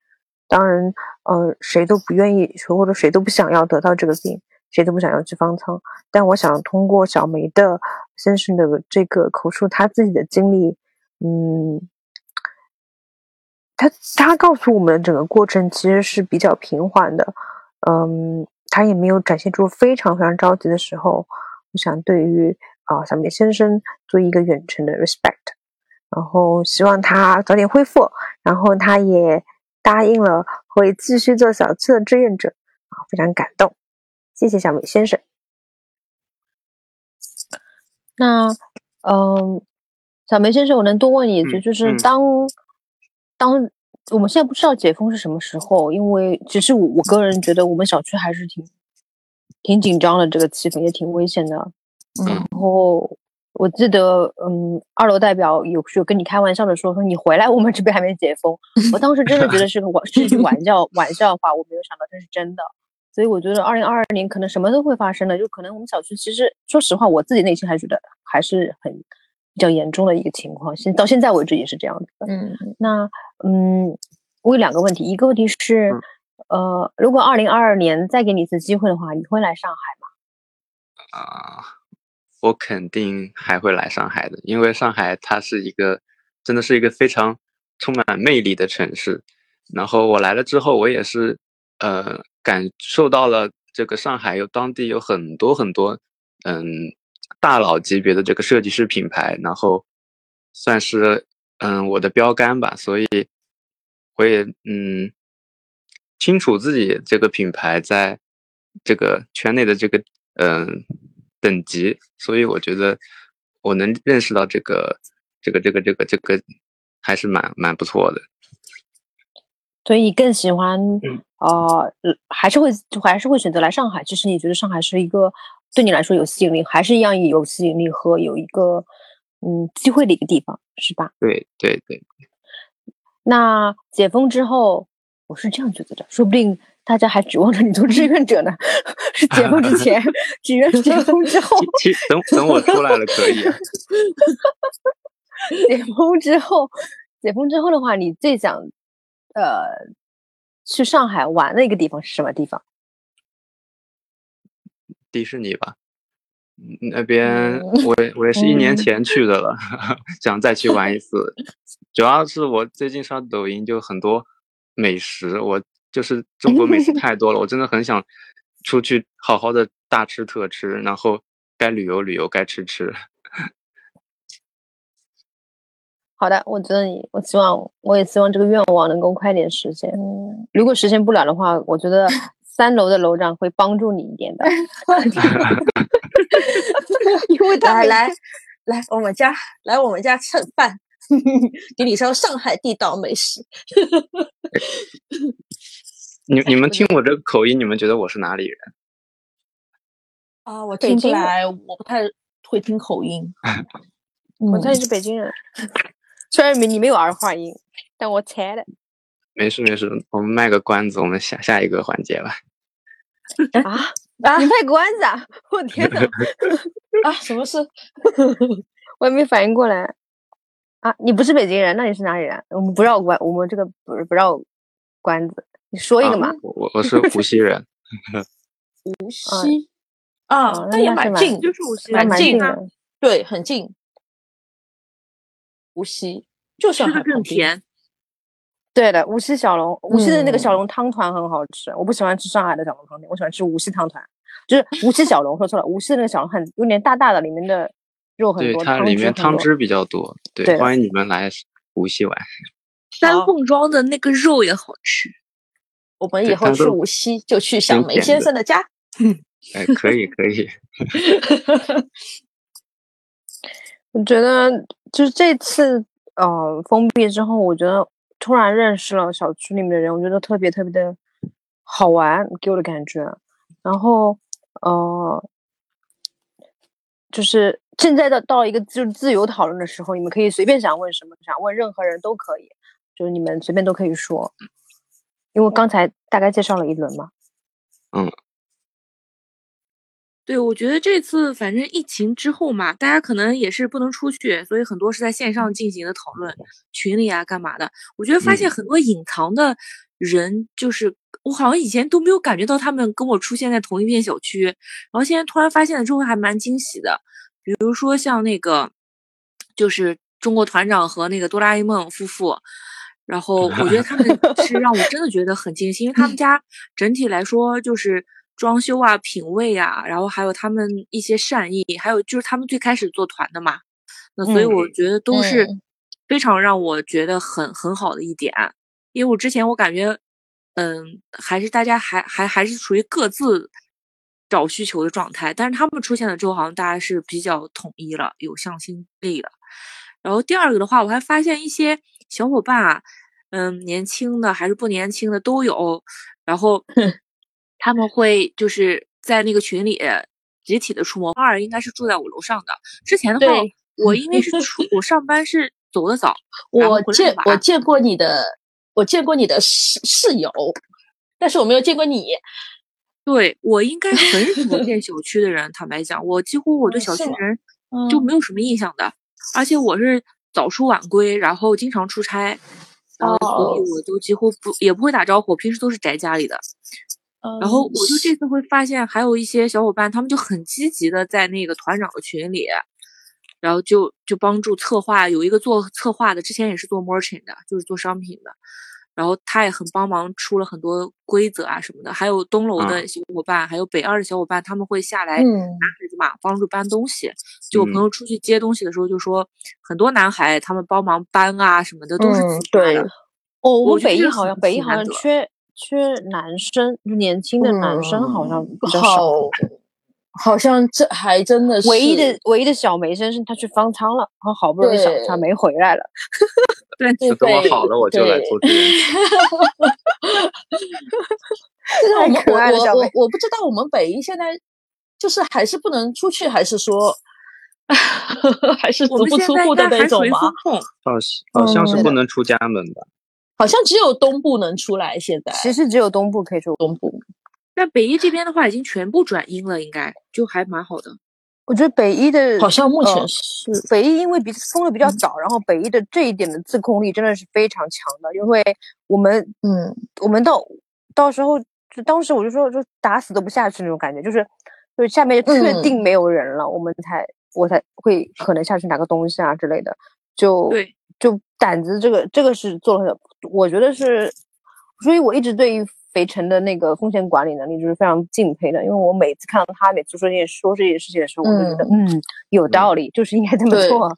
当然，呃，谁都不愿意，或者谁都不想要得到这个病，谁都不想要去方舱。但我想通过小梅的先生的这个口述他自己的经历，嗯，他他告诉我们的整个过程其实是比较平缓的，嗯，他也没有展现出非常非常着急的时候。我想对于啊、小梅先生做一个远程的 respect，然后希望他早点恢复，然后他也答应了会继续做小区的志愿者啊，非常感动，谢谢小梅先生。那，嗯，小梅先生，我能多问你一句，嗯就是嗯当、当我们现在不知道解封是什么时候，因为其实我我个人觉得我们小区还是挺挺紧张的，这个气氛也挺危险的。嗯然后我记得，嗯，二楼代表有有跟你开玩笑的说，说你回来，我们这边还没解封。我当时真的觉得是个玩是一句玩笑玩笑话，我没有想到这是真的。所以我觉得二零二二年可能什么都会发生的，就可能我们小区其实说实话，我自己内心还觉得还是很比较严重的一个情况，现到现在为止也是这样子的。嗯那嗯，我有两个问题，一个问题是，呃，如果二零二二年再给你一次机会的话，你会来上海吗？啊、我肯定还会来上海的，因为上海它是一个真的是一个非常充满魅力的城市。然后我来了之后，我也是呃感受到了这个上海有当地有很多很多嗯大佬级别的这个设计师品牌，然后算是嗯我的标杆吧，所以我也嗯清楚自己这个品牌在这个圈内的这个嗯、等级，所以我觉得我能认识到这个这个这个这个这个还是蛮蛮不错的。所以你更喜欢，嗯呃，还是会还是会选择来上海？其实你觉得上海是一个对你来说有吸引力，还是一样有吸引力和有一个嗯机会的一个地方，是吧？对对对，那解封之后，我是这样觉得的，说不定大家还指望着你做志愿者呢。是解封之前，志愿解封之后，等等我出来了可以啊。解封之后，解封之后的话，你最想呃去上海玩的一个地方是什么地方？迪士尼吧，嗯那边嗯我也我也是一年嗯前去的了，想再去玩一次。主要是我最近刷抖音，就很多美食，我就是中国美食 太多了，我真的很想出去好好的大吃特吃，然后该旅游旅游，该吃吃。好的，我觉得你，我希望，我也希望这个愿望能够快点实现。嗯，如果实现不了的话，我觉得三楼的楼长会帮助你一点的，因为他来来来，我们家来我们家蹭饭，给你烧上海地道美食。你你们听我这个口音，你们觉得我是哪里人？啊，我听不来，我不太会听口音。我猜你是北京人，虽然你你没有儿化音，但我猜的。没事没事，我们卖个关子，我们下下一个环节吧。啊啊你卖关子啊！我天呐，啊，什么事？我还没反应过来。啊，你不是北京人，那你是哪里人？我们不绕关，我们这个不是不绕关子，你说一个嘛啊。我我我是无锡人，无锡啊哦，那也蛮近，就是无锡那蛮蛮近的，对，很近。无锡就吃的上海旁边。更甜。对的，无锡小龙，无锡的那个小嗯龙汤团很好吃。我不喜欢吃上海的小龙汤面，我喜欢吃无锡汤团，就是无锡小龙，说错了，无锡的那个小龙很有点大大的，里面的肉很对多，它里面汤汁比较多。对，对欢迎你们来无锡玩。三凤庄的那个肉也好吃。我们以后去无锡就去小梅先生的家。哎，可以可以，我觉得就是这次呃封闭之后，我觉得突然认识了小区里面的人，我觉得特别特别的好玩，给我的感觉。然后呃，就是现在的到一个就是自由讨论的时候，你们可以随便想问什么，想问任何人都可以，就是你们随便都可以说。因为刚才大概介绍了一轮嘛，嗯对，我觉得这次反正疫情之后嘛，大家可能也是不能出去，所以很多是在线上进行的讨论，群里啊干嘛的。我觉得发现嗯很多隐藏的人，就是我好像以前都没有感觉到他们跟我出现在同一片小区，然后现在突然发现了之后还蛮惊喜的。比如说像那个，就是中国团长和那个哆啦 A 梦夫妇，然后我觉得他们是让我真的觉得很惊喜，因为他们 家整体来说就是装修啊、品味啊，然后还有他们一些善意，还有就是他们最开始做团的嘛，那所以我觉得都是嗯。非常让我觉得很很好的一点，因为我之前我感觉，嗯，还是大家还还还是处于各自找需求的状态，但是他们出现了之后，好像大家是比较统一了，有向心力了。然后第二个的话，我还发现一些小伙伴啊，嗯，年轻的还是不年轻的都有，然后他们会就是在那个群里集体的出没。二应该是住在我楼上的，之前的话，我因为是出 我上班是走的早，我见我见过你的，我见过你的室室友，但是我没有见过你。对我应该很少见 小区的人，坦白讲，我几乎我对小区的人就嗯没有什么印象的，而且我是早出晚归，然后经常出差，然后所以哦我都几乎不也不会打招呼，平时都是宅家里的。然后嗯我就这次会发现，还有一些小伙伴，他们就很积极的在那个团长的群里，然后就就帮助策划，有一个做策划的，之前也是做 merchant 的，就是做商品的，然后他也很帮忙出了很多规则啊什么的。还有东楼的小伙伴，还有北二的小伙伴，他们会下来嗯男孩子嘛，帮助搬东西。就我朋嗯友出去接东西的时候，就说很多男孩他们帮忙搬啊什么的，都是。对哦，我们北一好像北一好像缺缺男生，就年轻的男生好像比较少。好，好像这还真的是唯一的唯一的小梅先生他去方舱了，然后好不容易小梅回来了。对，对等我好了，我就来对做志愿者。就是我们太可爱了我小梅我我我不知道我们北一现在就是还是不能出去，还是说 还是足不出户的那种吗？好像好像是嗯不能出家门吧？好像只有东部能出来，现在。其实只有东部可以出。东部。但北一这边的话，已经全部转阴了，应该就还蛮好的。我觉得北一的好像目前呃是。北一因为比封的比较嗯早，然后北一的这一点的自控力真的是非常强的，因为我们嗯。我们到到时候就当时我就说就打死都不下去那种感觉，就是就是下面确嗯。定没有人了，我们才我才会可能下去拿个东西啊之类的，就对就胆子这个这个是做了很，我觉得是，所以我一直对于肥城的那个风险管理能力就是非常敬佩的，因为我每次看到他每次说这件说这件事情的时候，我就觉得嗯有道理，就是应该这么做。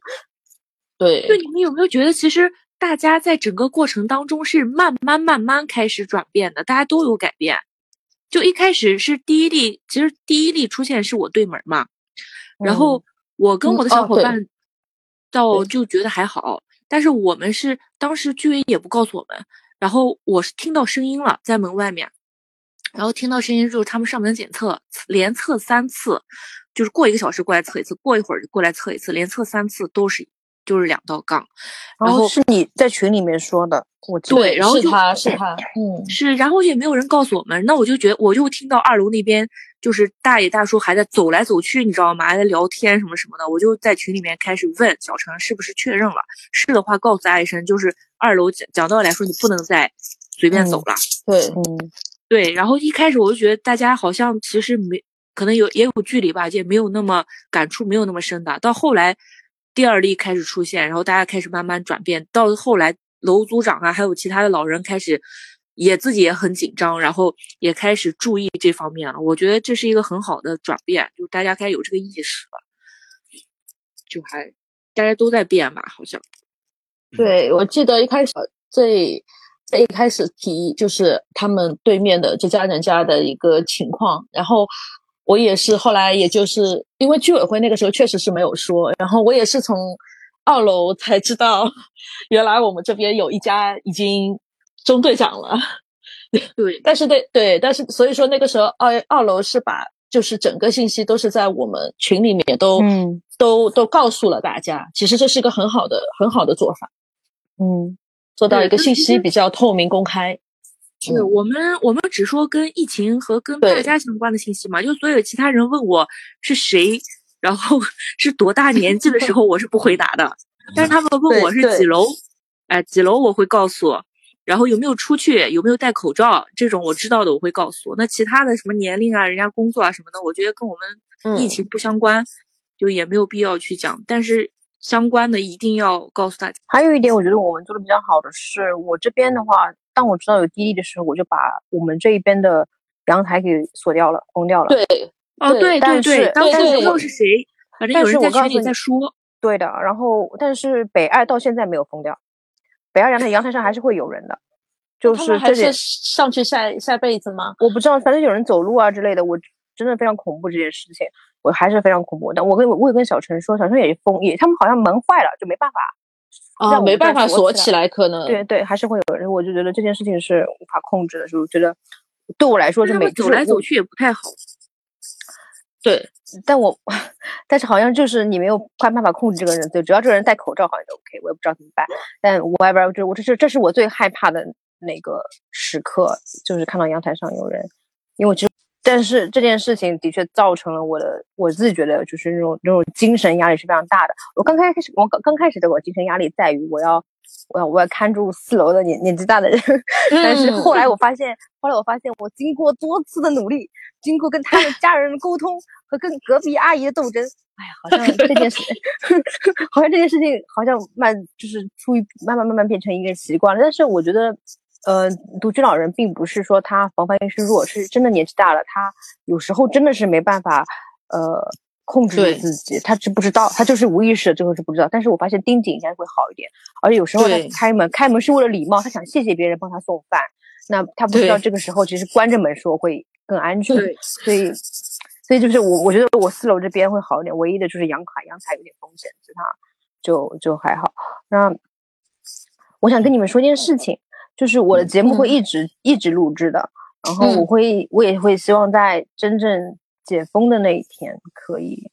对对，你们有没有觉得，其实大家在整个过程当中是慢慢慢慢开始转变的，大家都有改变。就一开始是第一例，其实第一例出现是我对门嘛，然后我跟嗯我的小伙伴倒就觉得还好，但是我们是当时居委也不告诉我们，然后我是听到声音了，在门外面，然后听到声音之后，他们上门检测，连测三次，就是过一个小时过来测一次，过一会儿过来测一次，连测三次都是就是两道杠，然后是你在群里面说的，我记得对然后就他是他，嗯 是，然后也没有人告诉我们，那我就觉得，我就听到二楼那边就是大爷大叔还在走来走去，你知道吗？还在聊天什么什么的，我就在群里面开始问小陈是不是确认了，是的话告诉大家一声，就是二楼讲讲道理来说，你不能再随便走了。对嗯对，然后一开始我就觉得大家好像其实没可能有也有距离吧，也没有那么感触没有那么深的。到后来第二例开始出现，然后大家开始慢慢转变，到后来楼组长啊，还有其他的老人开始也自己也很紧张，然后也开始注意这方面了。我觉得这是一个很好的转变，就大家该有这个意识了，就还大家都在变吧，好像。对，我记得一开始最最一开始提就是他们对面的这家人家的一个情况，然后我也是后来也就是因为居委会那个时候确实是没有说，然后我也是从二楼才知道，原来我们这边有一家已经中队长了。对，但是对对，但是所以说那个时候二二楼是把就是整个信息都是在我们群里面都、嗯都都告诉了大家，其实这是一个很好的很好的做法，嗯做到一个信息比较透明公开。是我们我们只说跟疫情和跟大家相关的信息嘛，就所有其他人问我是谁，然后 是多大年纪的时候，我是不回答的。但是他们问我是对对几楼，哎，几楼我会告诉，然后有没有出去，有没有戴口罩，这种我知道的我会告诉。那其他的什么年龄啊、人家工作啊什么的，我觉得跟我们疫嗯情不相关，就也没有必要去讲。但是相关的一定要告诉大家。还有一点，我觉得我们做的比较好的是，我这边的话，当我知道有滴滴的时候，我就把我们这一边的阳台给锁掉了，封掉了。对哦，对对对但是当时但是不知是谁，反正但是有人在群里在说。对的，然后但是北二到现在没有封掉，北二阳台阳台上还是会有人的，就他们还是上去晒晒被子吗？我不知道，反正有人走路啊之类的，我真的非常恐怖这件事情，我还是非常恐怖。但我跟我也跟小陈说，小陈也封也，他们好像门坏了，就没办法。啊，没办法锁起来，可能对对，还是会有人，我就觉得这件事情是无法控制的，就是觉得对我来说，是每走来走去也不太好。对但我，但是好像就是你没有办办法控制这个人，对，只要这个人戴口罩好像就 OK，我也不知道怎么办。但 whatever，就我这是这是我最害怕的那个时刻，就是看到阳台上有人，因为我其实，但是这件事情的确造成了我的我自己觉得就是那种那种精神压力是非常大的。我刚开始，我刚刚开始的我精神压力在于我要我要我要看住四楼的年年纪大的人，但是后来我发现，后来我发现我经过多次的努力，经过跟他们家人的沟通和跟隔壁阿姨的斗争，哎呀，好像这件事，好像这件事情好像慢就是出于慢慢慢慢变成一个习惯了。但是我觉得，呃，独居老人并不是说他防范意识弱，是真的年纪大了，他有时候真的是没办法，呃。控制住自己，他知不知道，他就是无意识，最后是不知道。但是我发现盯紧应该会好一点，而且有时候他开门，开门是为了礼貌，他想谢谢别人帮他送饭，那他不知道这个时候其实关着门说会更安全，对所以所以就是我我觉得我四楼这边会好一点，唯一的就是阳台阳台有点风险，其他就就还好。那我想跟你们说一件事情，就是我的节目会嗯一直、一直录制的，然后嗯我会我也会希望在真正解封的那一天，可以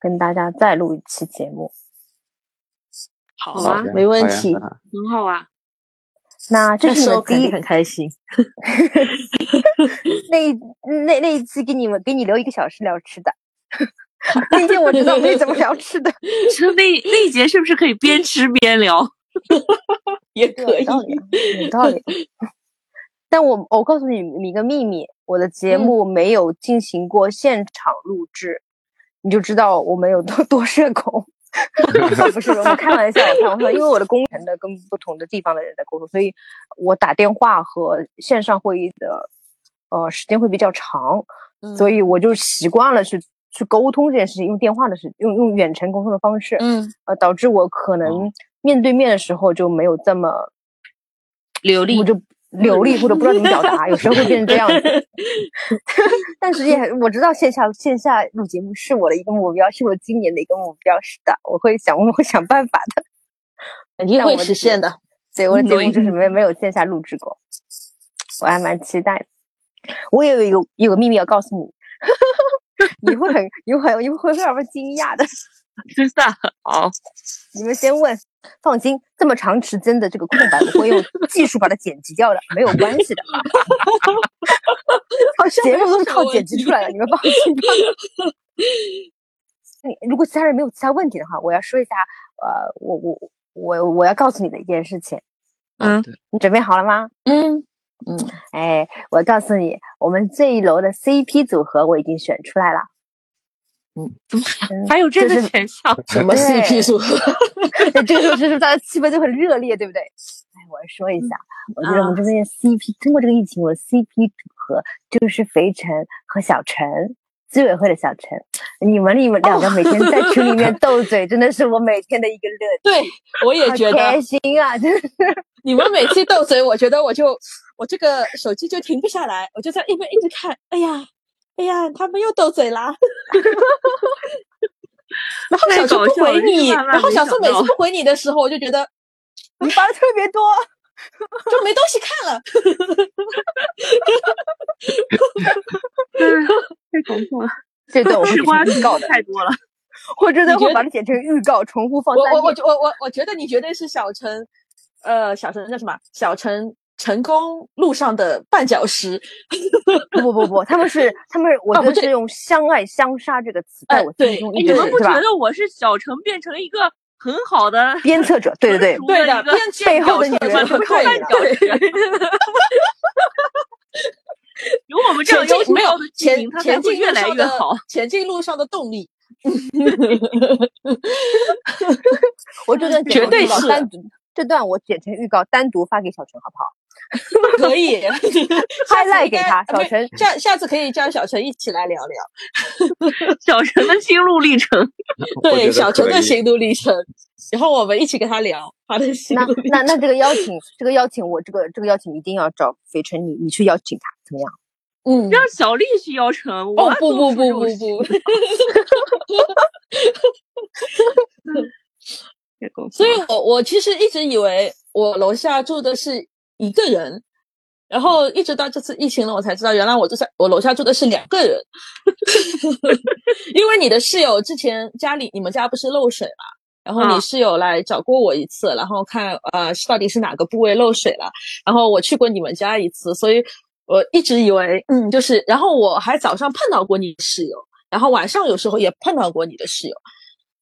跟大家再录一期节目。好好啊没问题。很好啊。那这那是你们第一时候肯定很开心。那那那一期给你们给你留一个小时聊吃的，今天我知道没怎么聊吃的，那那一节是不是可以边吃边聊？也可以。有道理，有道理。但我我告诉你一个秘密，我的节嗯目没有进行过现场录制，你就知道我们有多 多社恐。啊不是，我们开玩笑，开玩笑，因为我的工程的跟不同的地方的人在沟通，所以我打电话和线上会议的呃时间会比较长，所以我就习惯了去去沟通这件事情，用电话的事，用用远程沟通的方式，嗯，呃，导致我可能面对面的时候就没有这么流利我就流利或者不知道怎么表达，有时候会变成这样子。但是也我知道线下线下录节目是我的一个目标，是我今年的一个目标。是的，我会想我会想办法的。肯定会实现的。对，我的节目就是没没有线下录制过，我还蛮期待的。我也有一个有个秘密要告诉你，你会很你会你会非常惊讶的。真的好，你们先问，放心，这么长时间的这个空白，我会用 技术把它剪辑掉的，没有关系的。好像节目都是靠剪辑出来的，你们放心吧。你如果其他人没有其他问题的话，我要说一下，呃，我我我我要告诉你的一件事情，嗯，你准备好了吗？嗯嗯，哎，我告诉你，我们这一楼的 CP 组合我已经选出来了。嗯，还有这个就是选项，什么 CP 组合？这个时候是大家气氛就很热烈，对不对？哎，我要说一下，我觉得我们这边 CP 通过这个疫情，我的 CP 组合就是肥晨和小陈，居委会的小陈。你们你们两个每天在群里面斗嘴，真的是我每天的一个乐趣，对，我也觉得开心啊！真的是，你们每次斗嘴，我觉得我就我这个手机就停不下来，我就在一边一直看。哎呀，哎呀，他们又斗嘴啦。然后小陈不回你，然后小陈每次不回你的时候，我就觉得 你发的特别多。就没东西看了。太搞笑了，这段我会吃瓜剪成预告的，太多了。我真的你觉得会把它剪成预告，重复放我我我。我我我觉得你绝对是小陈，呃，小陈叫什么？小陈成功路上的绊脚石。不不不不，他们是他们是，我觉得是用“相爱相杀”这个词在哎我心中你们不？觉得我是小程变成一个很好的 鞭策者，对对对，对的，背后的女人什么会看绊脚石？有我们这样前进没有要求高的居前前进越来越好。前进路上的动力。我这段绝对是单独，这段我剪成预告单独发给小陈，好不好？可以 嗨赖给他小陈下下次可以叫小陈一起来聊聊。小陈的心路历程，对小陈的心路历程，然后我们一起跟他聊他的心那路历程。那那这个邀请，这个邀请我这个这个邀请一定要找肥晨你你去邀请他，怎么样？嗯，让小丽去邀请。哦我不不不不不，所以我我其实一直以为我楼下住的是一个人，然后一直到这次疫情了，我才知道原来我住在我楼下住的是两个人。因为你的室友之前家里你们家不是漏水嘛，然后你啊室友来找过我一次，然后看呃是到底是哪个部位漏水了，然后我去过你们家一次，所以我一直以为嗯就是，然后我还早上碰到过你室友，然后晚上有时候也碰到过你的室友，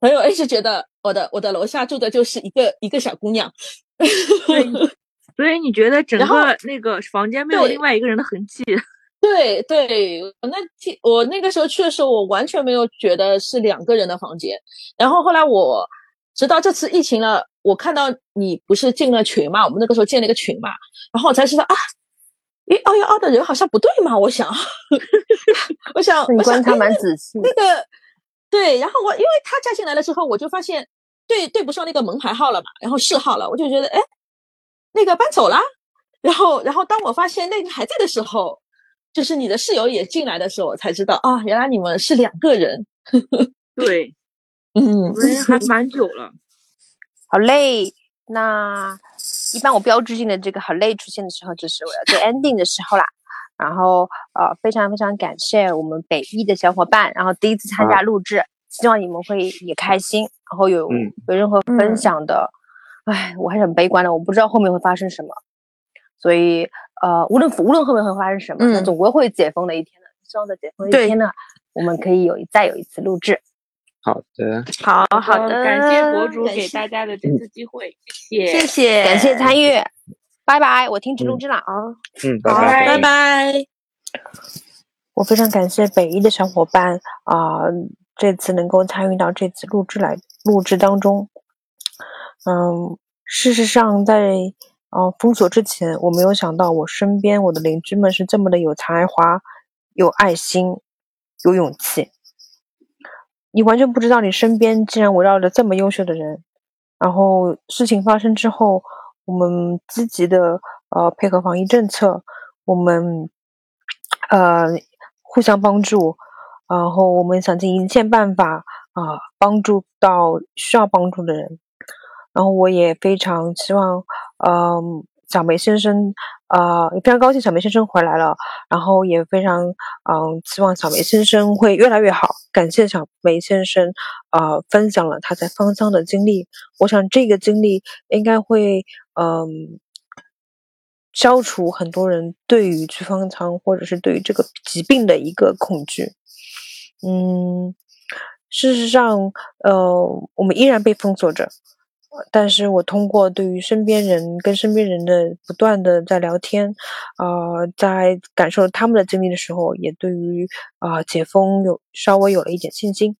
所以我一直觉得我的我的楼下住的就是一个一个小姑娘。所以你觉得整个那个房间没有另外一个人的痕迹？对对，我那天我那个时候去的时候，我完全没有觉得是两个人的房间。然后后来我直到这次疫情了，我看到你不是进了群嘛，我们那个时候建了一个群嘛，然后我才知道啊，诶，二幺二的人好像不对嘛，我想，我想，你观察蛮仔细的那个对，然后我因为他加进来了之后，我就发现对对不上那个门牌号了嘛，然后是号了，我就觉得哎，那个搬走啦。然后然后当我发现那个还在的时候，就是你的室友也进来的时候，我才知道啊，原来你们是两个人。对，嗯我们还蛮久了。好嘞。那一般我标志性的这个好嘞出现的时候，就是我要做 ending 的时候啦。然后呃，非常非常感谢我们北艺的小伙伴，然后第一次参加录制，希望你们会也开心，然后有、嗯有任何分享的，唉，我还是很悲观的，我不知道后面会发生什么，所以呃，无论无论后面会发生什么，总归会解封的一天的。希望在解封的一天呢，我们可以有再有一次录制。好的，好好的，感谢博主给大家的这次机会，谢谢谢谢，感谢参与，拜拜，我停止录制了啊。嗯，拜拜。拜拜。我非常感谢北一的小伙伴啊、这次能够参与到这次录制来录制当中。嗯，事实上在呃封锁之前，我没有想到我身边我的邻居们是这么的有才华、有爱心、有勇气。你完全不知道你身边竟然围绕着这么优秀的人。然后事情发生之后，我们积极的呃配合防疫政策，我们呃互相帮助，然后我们想尽一切办法啊、帮助到需要帮助的人。然后我也非常希望，嗯、小梅先生，呃，也非常高兴小梅先生回来了，然后也非常，嗯、希望小梅先生会越来越好。感谢小梅先生，呃，分享了他在方舱的经历。我想这个经历应该会，嗯、消除很多人对于去方舱或者是对于这个疾病的一个恐惧。嗯，事实上，呃，我们依然被封锁着，但是我通过对于身边人跟身边人的不断的在聊天，呃，在感受他们的经历的时候，也对于啊、解封有稍微有了一点信心。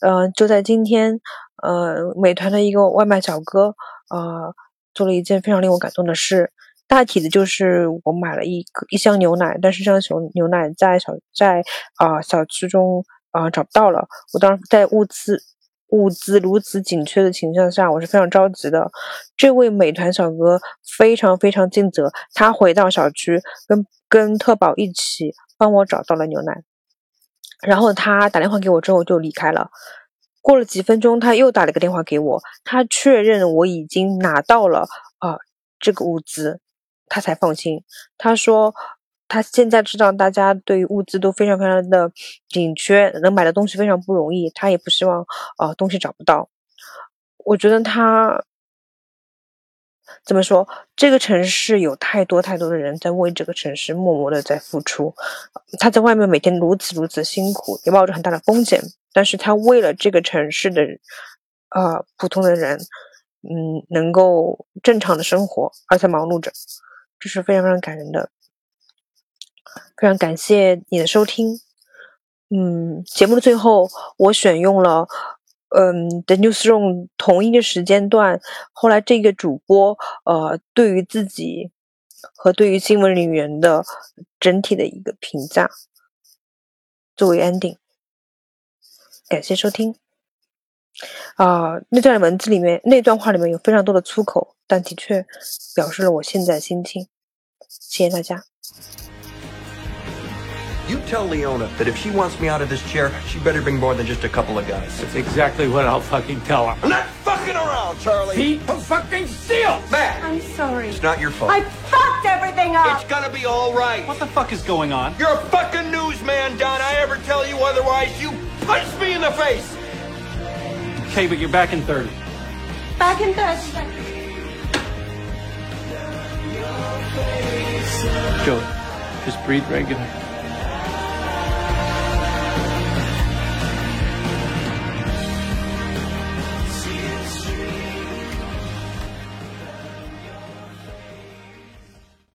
呃，就在今天，呃，美团的一个外卖小哥，呃，做了一件非常令我感动的事。大体的就是我买了一个一箱牛奶，但是这箱牛奶在小在啊、小区中啊、找不到了。我当时在物资物资如此紧缺的情况下，我是非常着急的。这位美团小哥非常非常尽责，他回到小区跟跟特保一起帮我找到了牛奶。然后他打电话给我之后就离开了。过了几分钟，他又打了个电话给我，他确认我已经拿到了啊、这个物资，他才放心。他说他现在知道大家对物资都非常非常的紧缺，能买的东西非常不容易，他也不希望啊、东西找不到。我觉得他怎么说？这个城市有太多太多的人在为这个城市默默的在付出。他在外面每天如此如此辛苦，也冒着很大的风险，但是他为了这个城市的呃普通的人，嗯，能够正常的生活而在忙碌着，这是非常非常感人的。非常感谢你的收听。嗯，节目的最后，我选用了嗯 The Newsroom 同一个时间段，后来这个主播呃对于自己和对于新闻里人的整体的一个评价作为 ending。感谢收听。啊、那段文字里面，那段话里面有非常多的粗口，但的确表示了我现在心情。谢谢大家。You tell Leona that if she wants me out of this chair, she better bring more than just a couple of guys. That's exactly what I'll fucking tell her. I'm not fucking around, Charlie. Pete fucking Steele! Matt, I'm sorry. it's not your fault. I fucked everything up. It's gonna be all right. What the fuck is going on? You're a fucking newsman, Don. I ever tell you otherwise, you punch me in the face. Okay, but you're back in 30. Back in bed. Joey, just breathe regular.